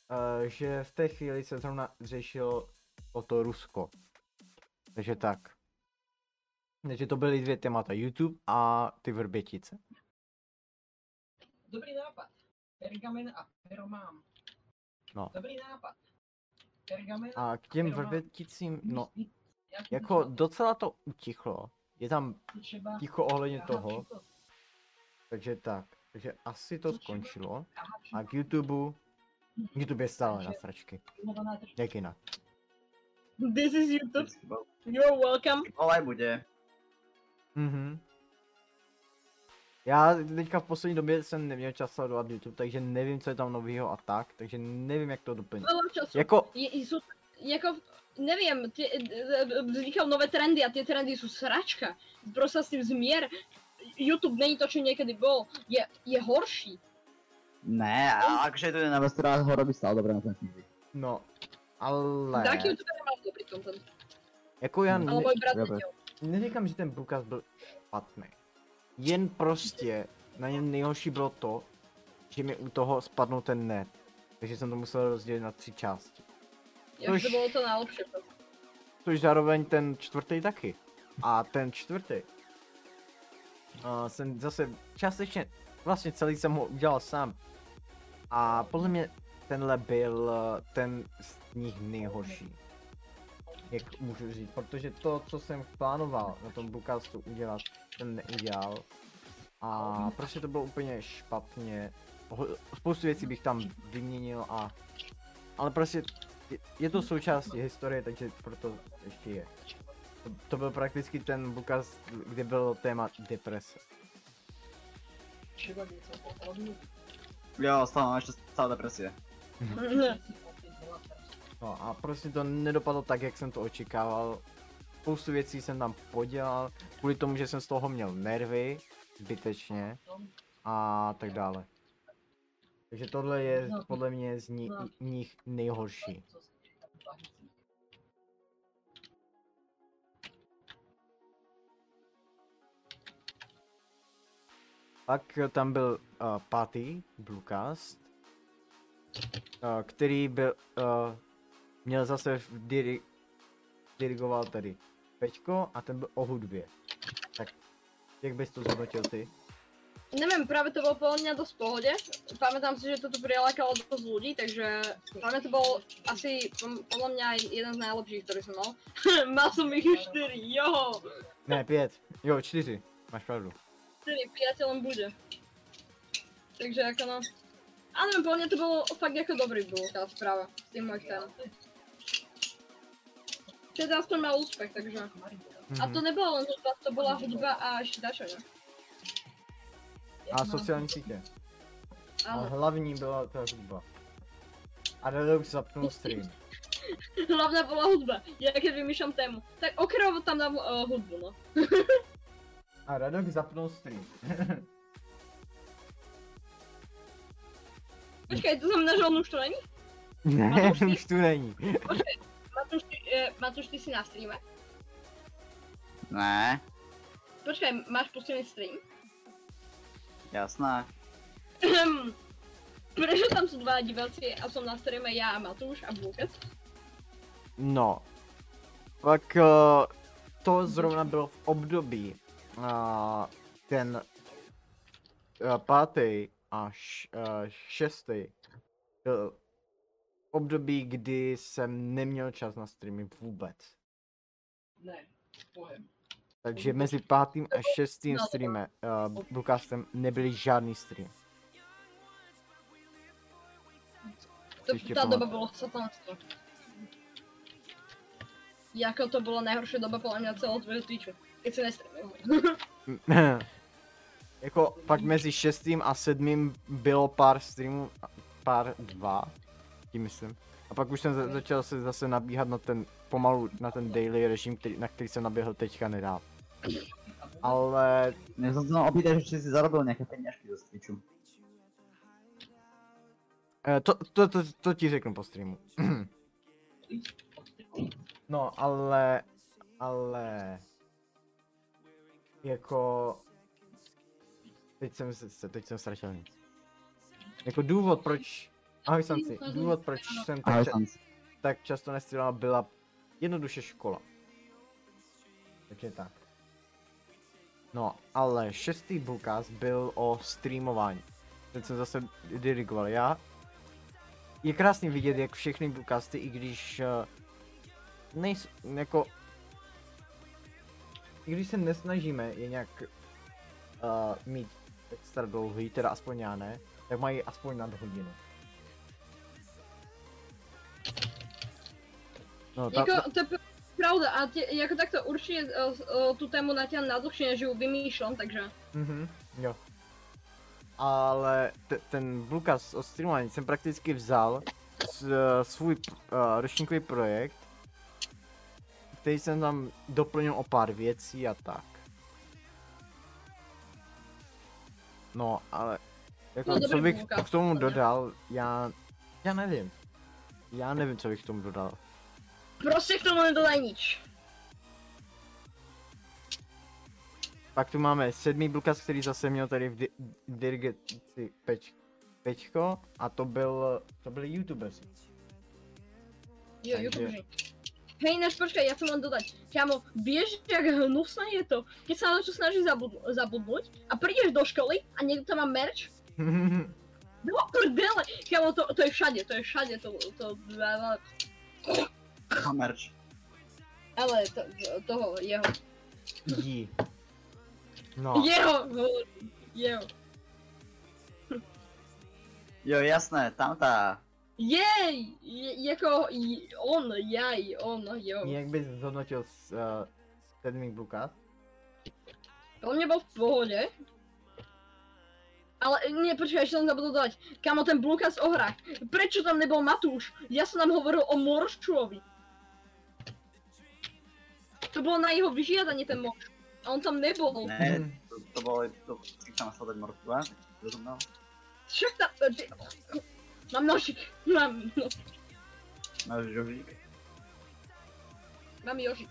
a, že v té chvíli se zrovna řešilo o to Rusko. Takže tak. Takže to byly dvě témata, YouTube a ty vrbětice. Dobrý nápad. Pergamen a pero mám. No. Dobrý nápad. Pergamen A k těm vrběticím, no Jako docela to utichlo. Je tam ticho ohledně toho, takže tak. Takže asi to skončilo. A k YouTube, YouTube je stále na sračky. Jak jinak. This is YouTube. You're welcome. Ale bude. Mhm. Já teďka v poslední době jsem neměl čas sledovat YouTube, takže nevím, co je tam novýho a tak, takže nevím, jak to doplnit. Jako, Je, jsou, jako, nevím, ty, vznikají nové trendy a ty trendy jsou sračka. Prostě s tím změr. YouTube není to, čo někdy bylo. Je, je horší. Ne, a akože to je na vás, ho robí stále dobre na ten knihy. no, ale, Taký YouTuber má dobrý content. jako já Ale ne, můj brat neříkám, že ten Bluecast byl špatný. Jen prostě na něm nejhorší bylo to, že mi u toho spadnul ten net. Takže jsem to musel rozdělit na tři části. Jak to Už- bylo to najlepší. Což zároveň ten čtvrtý taky. A ten čtvrtý. Uh, jsem zase částečně, vlastně celý jsem ho udělal sám. A podle mě tenhle byl eh, ten z nich nejhorší. Jak můžu říct, protože to, co jsem plánoval na tom Bluecastu udělat, jsem neudělal. A prostě to bylo úplně špatně. Spoustu věcí bych tam vyměnil a... Ale prostě je to součástí historie, takže proto ještě je. To, byl prakticky ten Bluecast, kde bylo téma deprese. Jo, stále mám ešte stále depresie. <laughs> No a prostě to nedopadlo tak, jak jsem to očekával. Spoustu věcí jsem tam podělal, kvůli tomu, že jsem z toho měl nervy, zbytečně, a tak dále. Takže tohle je podle mě z ní, nich nejhorší. Pak eh, tam byl uh, pátý Bluecast, uh, který byl, uh, měl zase diri, dirigoval tady Peťko a ten byl o hudbě. Tak, jak bys to zhodnotil ty? Nevím, právě to bylo podle mě dost v pohodě. Pamätám si, že to tu prilákalo dost lidí, takže právě to byl asi podle mě jeden z nejlepších, který jsem mal. <laughs> mal jsem jich už čtyři, jo! Ne, pět. Jo, čtyři. Máš pravdu. Čtyři, priateľom bude. Takže jako no. A nevím, podle mě to bylo fakt jako dobrý byl ta zpráva s tím mojich tém. Teda aspoň mal úspěch, takže. A to Mhm. nebylo len hudba, to byla hudba a ještě dačo, ne? A sociální sítě. A Ano. hlavní byla ta hudba. A Redux zapnul stream. <laughs> Hlavná byla hudba, já keď vymýšlám tému. Tak okrajovo tam dám uh, hudbu, no. <laughs> A Redux zapnul stream. <laughs> Počkej, to znamená, že on už to není? ne, <laughs> už tu není. Matúš, ty, eh, Matúš, ty si na streame? Ne, Počkaj, máš pustený stream? jasné. <clears throat> Prečo tam sú dva diváci a som na streame ja a Matúš a Bluket? No, pak uh, to zrovna bylo v období uh, ten uh, pátý až uh, šestý byl období, kdy jsem neměl čas na streamy vůbec. Ne, pohem. Takže mezi pátým a šestým streamem uh, Broadcastem nebyly žádný stream. To, pamatuju. doba bolo satanstvo. Jako to bola najhoršia doba podľa mňa celého Twitchu. Si nestreamoval. <laughs> jako pak mezi šestým a sedmým bylo pár streamů, pár dva, tím myslím. A pak už jsem za- začal se zase nabíhat na ten pomalu, na ten daily režim, který, na který jsem naběhl teďka nedávno. Ale som sa mal opýtať, že či si zarobil nejaké peniažky zo Twitchu. eh, to, to, to, to ti řeknu po streamu. <clears throat> No, ale, ale, jako, teď jsem se, teď jsem ztratil nic. Jako důvod, proč, ahoj Sanci, důvod, proč jsem tak, Ahoj, ča- tak často nestreamoval, byla jednoduše škola. Takže tak. No, ale šestý bulkaz byl o streamování. Teď jsem zase dirigoval já. Je krásný vidět, jak všechny bulkasty, i když uh, nejs, jako, i když se nesnažíme je nějak uh, mít extra dlouhý, teda aspoň já ne, tak mají aspoň nad hodinu. No, ta, Jako, to je pravda a tě, jako takto určite uh, uh, tú tému natiaľ na dlhšie, než ju vymýšľam, takže... Mhm, jo. Ale te, ten Blukas o streamování jsem prakticky vzal s, eh, svůj uh, ročníkový projekt, který jsem tam doplnil o pár věcí a tak. No, ale jako No, co bych k tomu dodal, já, já nevím. Já nevím, co bych k tomu dodal. Proste k tomu nedodaj nič. Pak tu máme sedmý Blukas, který zase měl tady v di- dirigenci peč, Pečko a to byl, to byli youtubers. Jo, Takže- YouTube Hej, než počkaj, ja chcem len dodať. Kámo, vieš, jak hnusné je to, keď sa na snažíš zabud- zabudnúť a prídeš do školy a niekto tam má merch? <laughs> No prdele! Kámo, to, to je všade, to je všade, to, to, ale, Merch. ale to, toho, jeho, Jí. No, jeho, hovorím, jeho. Jo, jasné, tam tá. Jej, je, jako j- on, jaj, on, jo. jak bys zhodnotil s, uh, sedmý Blukas? On mě byl v pohodě. Ale nie, počkaj, ešte som zabudol dodať. Kamo, ten Blukas o hrách. Prečo tam nebol Matúš? Ja som tam hovoril o Morščovi. To bolo na jeho vyžiadanie ten Morš. A on tam nebol. Ne, to, to bolo, to, si chcem sledať Morkva, rozumel? Však tam... Mám nožik. Mám, no, Máš žožík? mám jožik.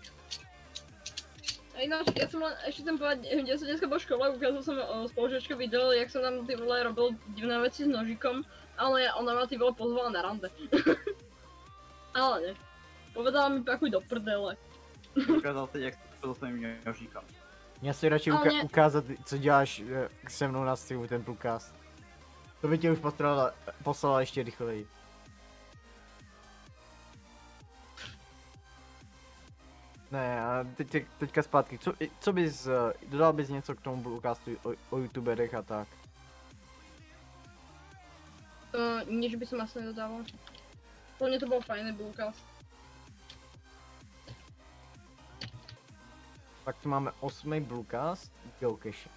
A ináč, ja som len, ešte chcem povedať, kde som dneska po škole, ukázal som o, spolužiačke video, jak som tam ty vole robil divné veci s nožikom, ale ona ma ty vole pozvala na rande. <laughs> ale ne. Povedala mi pakuj do prdele. Ukázal teď, jak to so svým žožíkom. Já si radši uka- mě- ukázat, co děláš uh, se mnou na streamu, ten Blukas. To by tě už poslala, poslala ještě rychleji. Ne, a teď, teď, teďka zpátky, co, co bys, uh, dodal bys něco k tomu Bluecastu o, o youtuberech a tak? Uh, nič by som asi nedodával. Mňa to bol fajný bulkas. Pak tu máme osmý Bluecast, Geocache.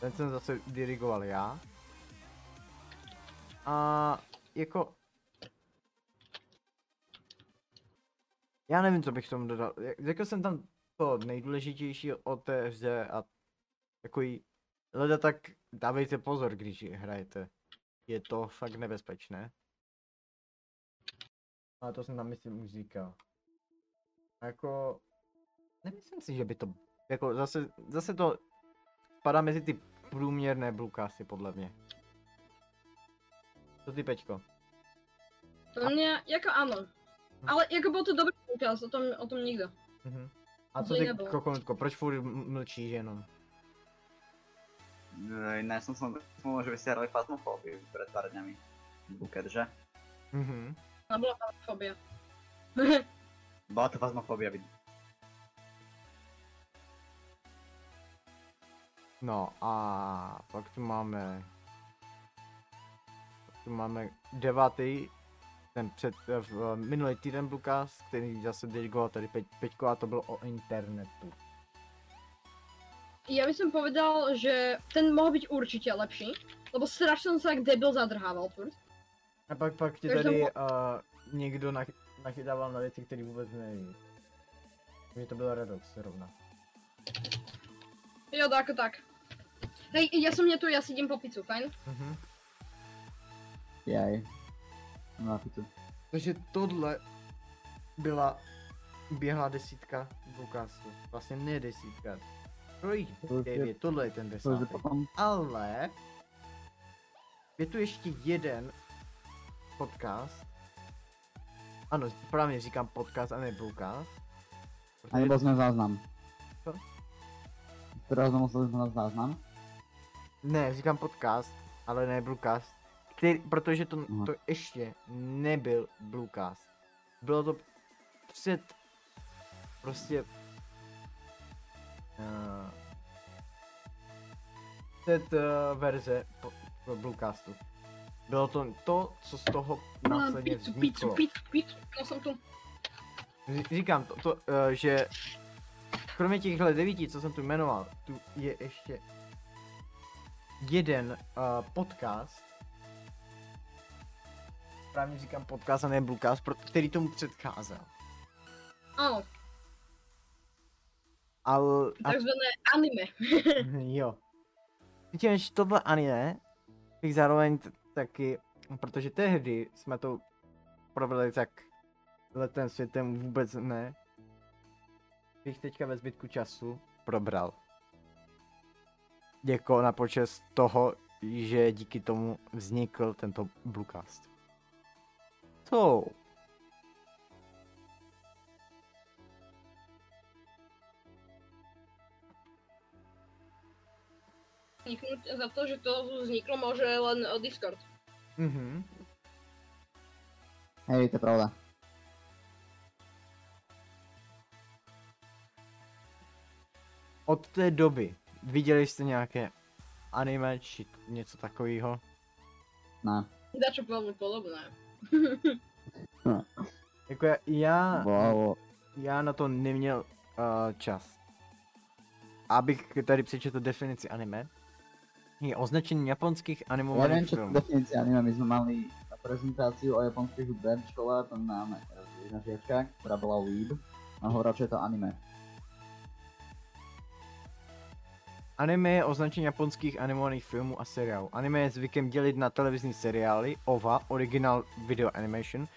Ten jsem zase dirigoval já. A jako... Já nevím, co bych tomu dodal. Řekl jsem tam to nejdůležitější o té hře a takový... Leda tak dávejte pozor, když hrajete. Je to fakt nebezpečné. A to jsem tam myslím už říkal. Jako, nemyslím si, že by to, jako zase, zase to spadá mezi ty průměrné blukásy, podle mě. Co ty, Peťko? To mě, jako ano. Ale jako byl to dobrý úkaz, o tom, o tom nikdo. Mhm. A co ty. Kokonutko, proč furt mlčíš jenom? Ne som som smol, že by ste hrali Phasmophobia pred pár dňami. Buket, že? Mhm. Nebyla fobia. Bola to Phasmophobia, vidím. No a pak tu máme... Tu máme devátý, ten před, eh, v, eh, minulý týden Lukas, který zase dirigoval tady Pe- Peťko a to bylo o internetu. Ja by som povedal, že ten mohol byť určite lepší, lebo strašne som sa jak debil zadrhával furt. A pak, pak ti tady uh, někdo nach, nachytával na věci, které vůbec neví. Že to byl Redox zrovna. Jo, tak tak. Hej, ja som nie tu, ja si idem po pizzu, fajn? Mhm. Jaj. No a tu. Takže tohle byla běhlá desítka Lukasu. Vlastně ne desítka. To je To už je- devět, tohle je ten To je desátý. potom Ale je tu ještě jeden podcast. Ano, správně říkám podcast a ne Bluecast. A nebol sme záznam. Co? Ktorého sme museli znamenať záznam? Ne, říkám podcast, ale ne Bluecast. Který, protože to, Aha. to ještě nebyl Bluecast. Bylo to před prostě uh, před uh, verze po, po Bluecastu. Bylo to to, co z toho následně vzniklo. pizzu, pizzu, Říkám to, to uh, že kromě těchhle devíti, co jsem tu jmenoval, tu je ještě jeden uh, podcast. Správně říkám podcast a ne Bluecast, pro- který tomu předcházel. Áno, Ale, a, takzvané anime. <laughs> jo. Přičemž tohle anime bych zároveň taky, protože tehdy jsme to provedli tak letem světem vůbec ne, bych teďka ve zbytku času probral. Jako na počest toho, že díky tomu vznikl tento Bluecast. So, Vzniknúť za to, že to vzniklo môže len eh, Discord. mhm. Hej, to je pravda. Od té doby viděli jste nějaké anime či něco takového? Ne. Dačo veľmi podobné. Jako já, já, Bolo, já na to neměl uh, čas. Abych tady přečetl definici anime. Je označení japonských animovaných čo to filmů. definícia anime, my sme mali prezentáciu o japonskej hudbe v škole, tam máme jedna žiačka, ktorá bola Weeb, a hovorila, čo je to anime. Anime je označení japonských animovaných filmů a seriálů. Anime je zvykem dělit na televizní seriály, OVA, Original Video Animation,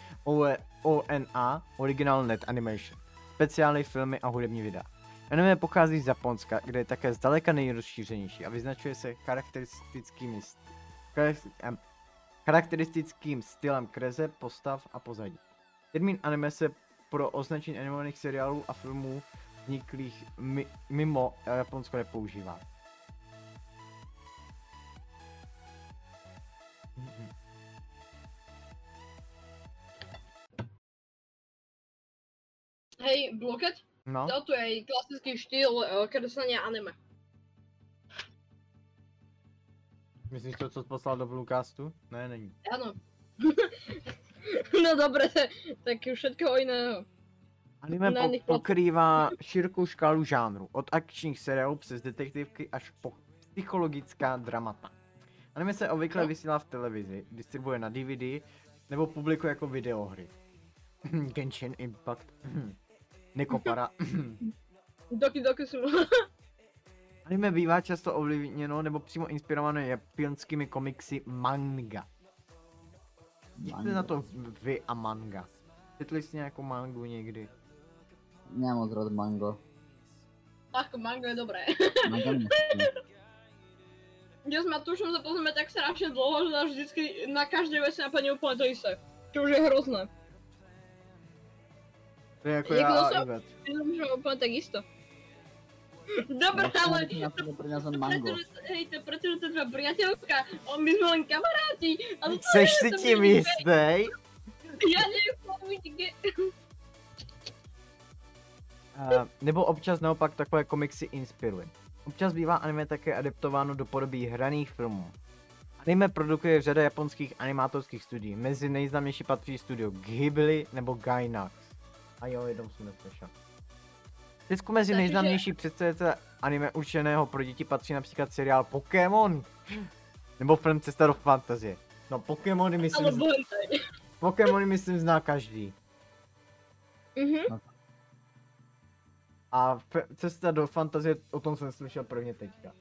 ONA, Original Net Animation, speciální filmy a hudební videa. Anime pochází z Japonska, kde je také zdaleka nejrozšířenější a vyznačuje se charakteristickými charakteristickým stylem kreze, postav a pozadí. Termín anime se pro označení animovaných seriálů a filmů vzniklých mi, mimo Japonsko nepoužívá. Mhm. Hej, Bloket, No, toto je klasický štýl eh, kreslenia anime. myslíš to, co jsi poslal do Bluecastu? Ne, není. Áno. <laughs> no dobre, tak všetko iného. Anime Na po- pokrývá širokou škálu žánrů, od akčních seriálů přes detektivky až po psychologická dramata. Anime se obvykle No. vysílá v televizi, distribuje na DVD nebo publikuje jako videohry. <clears throat> Genshin Impact. <clears throat> Nekopara. <laughs> Doki Doki Sumo. <laughs> Anime bývá často ovlivněno nebo přímo inspirované japonskými komiksy manga. Manga. na to vy a manga. Četli jste nějakou mangu někdy? Nemám moc rád mango. Ach, mango je dobré. Mango mi nechutí. Ja sme tu, že sa pozrieme tak strašne dlho, že nás vždycky na každej veci napadne úplne to isté. Čo už je hrozné. To je jako Jak já to a se- Ivet. Myslím, že úplne tak isto. Dobre, ale... Ja som priniesol mango. Pretože, hej, to pretože to je tvoja priateľka, on my sme len kamaráti. Ale to Seš je, si to tím bude- jistý? Ja neviem, kde... Uh, nebo občas naopak takové komiksy inspiruje. Občas bývá anime také adaptováno do podoby hraných filmů. Anime produkuje řada japonských animátorských studií, mezi nejznámější patří studio Ghibli nebo Gainax. A jo, jednou jsem neslyšel. V Česku mezi nejznámější představitele anime určeného pro děti patří například seriál Pokémon. Nebo film Cesta do fantazie. No Pokémony myslím, hentai. Pokémony myslím zná každý. Mhm. A cesta do fantazie, o tom jsem slyšel prvně teďka.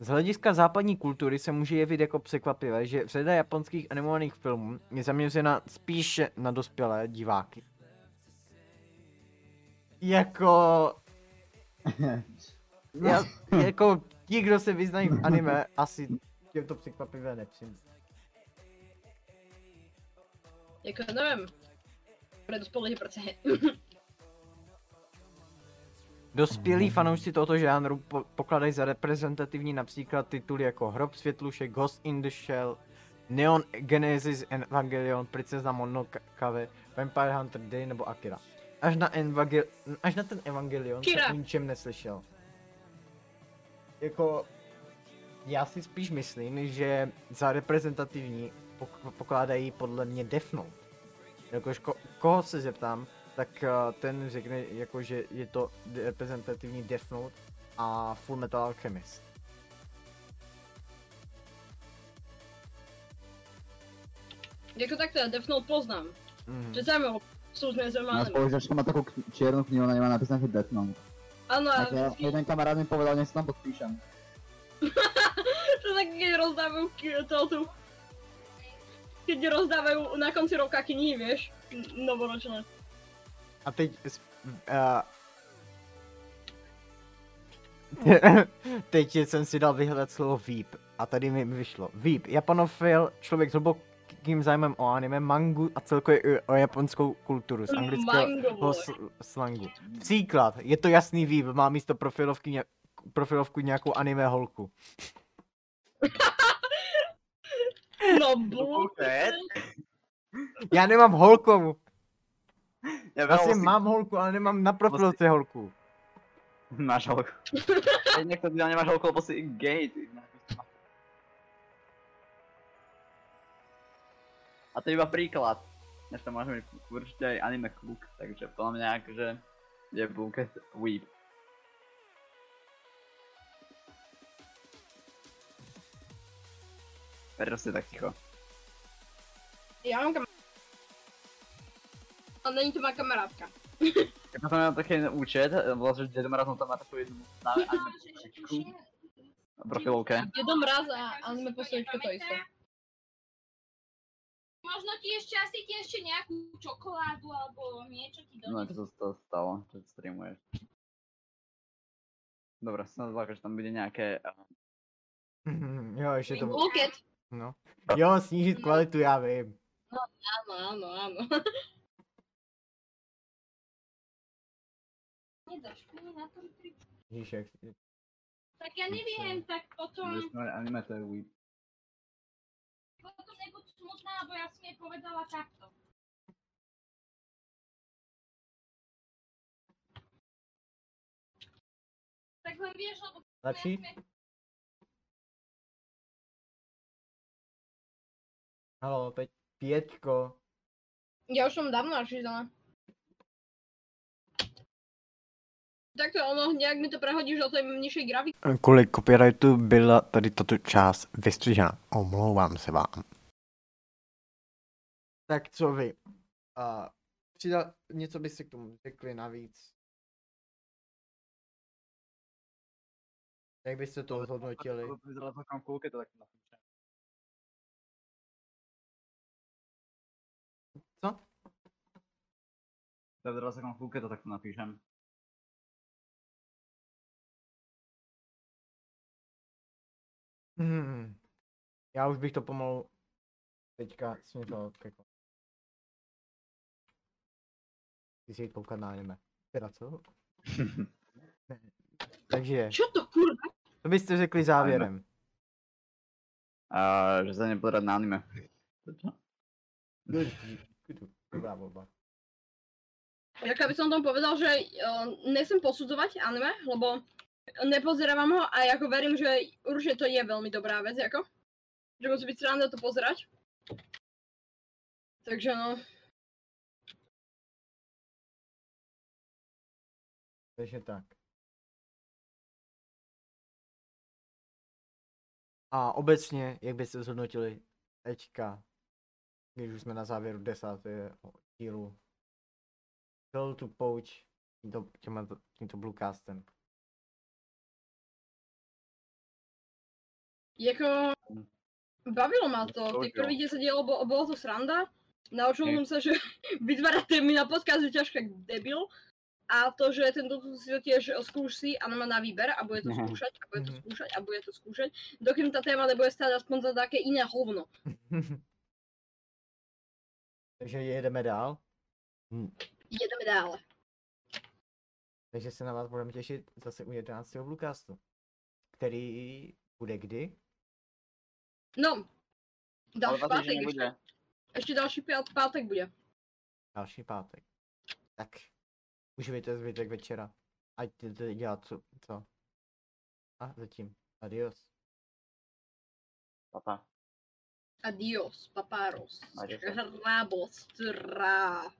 Z hlediska západní kultury se může jevit jako překvapivé, že řada japonských animovaných filmů je zaměřena spíše na dospělé diváky. Jako... <laughs> Já, jako ti, kdo se vyznají v anime, asi těm to překvapivé nepřijde. Jako neviem. Je prece he- Dospělí fanoušci tohoto žánru po- pokladají za reprezentativní například tituly jako Hrob světlušek, Ghost in the Shell, Neon Genesis Evangelion, Princezna Mononoke, Vampire Hunter D nebo Akira. Až na, Evangel- až na ten Evangelion Kira. jsem o ničem neslyšel. Jako, já si spíš myslím, že za reprezentativní pok- pokládají podle mě Death Note. Jakož ko- koho se zeptám, tak uh, ten řekne, jako, že je to reprezentativní Death Note a Full Metal Alchemist. Jako takto, ja Death Note poznám. Mm. Že zaujímavé, sú sme Moja zaujímavé. spolužiačka má takú kni- čiernu knihu, na nej má napísané Death Note. Áno, a Tak ja, jeden kamarát mi povedal, nech si tam podpíšem. <laughs> to tak keď rozdávajú ki- to tu. Keď rozdávajú na konci roka knihy, vieš, novoročné. A teď... Uh, <laughs> teď jsem si dal vyhledat slovo Veep a tady mi vyšlo. Veep, japanofil, člověk s hlubokým zájmem o anime, mangu a celkově o japonskou kulturu z anglického Mango, slangu. Příklad, je to jasný Veep, má místo profilovky ně- profilovku nějakou anime holku. <laughs> No. Bullshit. Já nemám holku, já si veľmi- mám holku, ale nemám na profilovce holku. Máš holku. <laughs> Niekto ty nemáš holku, lebo si gay, ty. A to je iba príklad. Dnes to môžeme určite aj anime kluk, takže podľa mňa akože je Buket weep. Prečo ste tak ticho? Ja mám kamarátku. A není to má kamarátka. <laughs> Ja som mal taký účet, vlastne, že Dedo Mraz tam má takú jednu profilovke. Jedno mraz a anime postavička to isté. Možno ti ešte asi ti ešte nejakú čokoládu alebo niečo ti No, donesú. čo sa z toho stalo, čo streamuješ? Dobre, som zláka, že tam bude nejaké... eh, jo, ještě to... Loket. No. Jo, snížit kvalitu, já vím. <laughs> Mi na tom tri... Ježiš, jak... Tak ja neviem, tak potom, sme anime to je weep. potom nebuď smutná, lebo ja som jej povedala takto. Tak len vieš, lebo... Lepší? ja Halo, teď pětko. Ja už som dávno načítaná. Takto ono, nějak mi to prehodíš do tej nižšej grafiky. Kvůli copyrightu byla tady tato část vystřižena. Omlouvám se vám. Tak co vy? Uh, přidal, něco byste k tomu řekli navíc? Jak byste to zhodnotili? To vyzerá to tak. Co? Tak teraz ako mám kúke, to takto napíšem. Hmm. Já už bych to pomalu teďka směřoval ke konci. Ty si jít koukat na anime. Teda co? Ne. <laughs> Takže, Čo to kurva? to byste řekli závěrem. A že sa nepozerať na anime. To? Dobrá volba. Ja by som tomu povedal, že uh, nechcem posudzovať anime, lebo nepozerávam ho a ako verím, že určite to je veľmi dobrá vec, ako. Že musí byť sranda to pozerať. Takže no, Takže tak. A obecně, jak byste zhodnotili teďka, když už jsme na závěru desátého dílu, celou tu pouč tímto, těma, tímto Bluecastem. Jako, bavilo ma to. To Tých jo. prvých 10 dielov bolo, bolo to sranda. Naučil Hej. som sa, že <laughs> vytvárať témy na podcast je ťažké jak debil. A to, že tento si to tiež skúsi a má na výber a bude to Mhm. skúšať a bude to Mhm. skúšať a bude to skúšať. Dokým tá téma nebude stáť aspoň za také iné hovno. <laughs> Takže jedeme dál. Hm. Jedeme dále. Takže se na vás budeme těšit zase u 11. Bluecastu. Který bude kdy? No, další pátek nebude. Ešte další pát- pátek bude. Další pátek. Tak, uživejte zbytek večera. Ať jdete dělat co, co. A zatím. Adios. Papa. Adios, paparos. Adios. Hrabos, trá.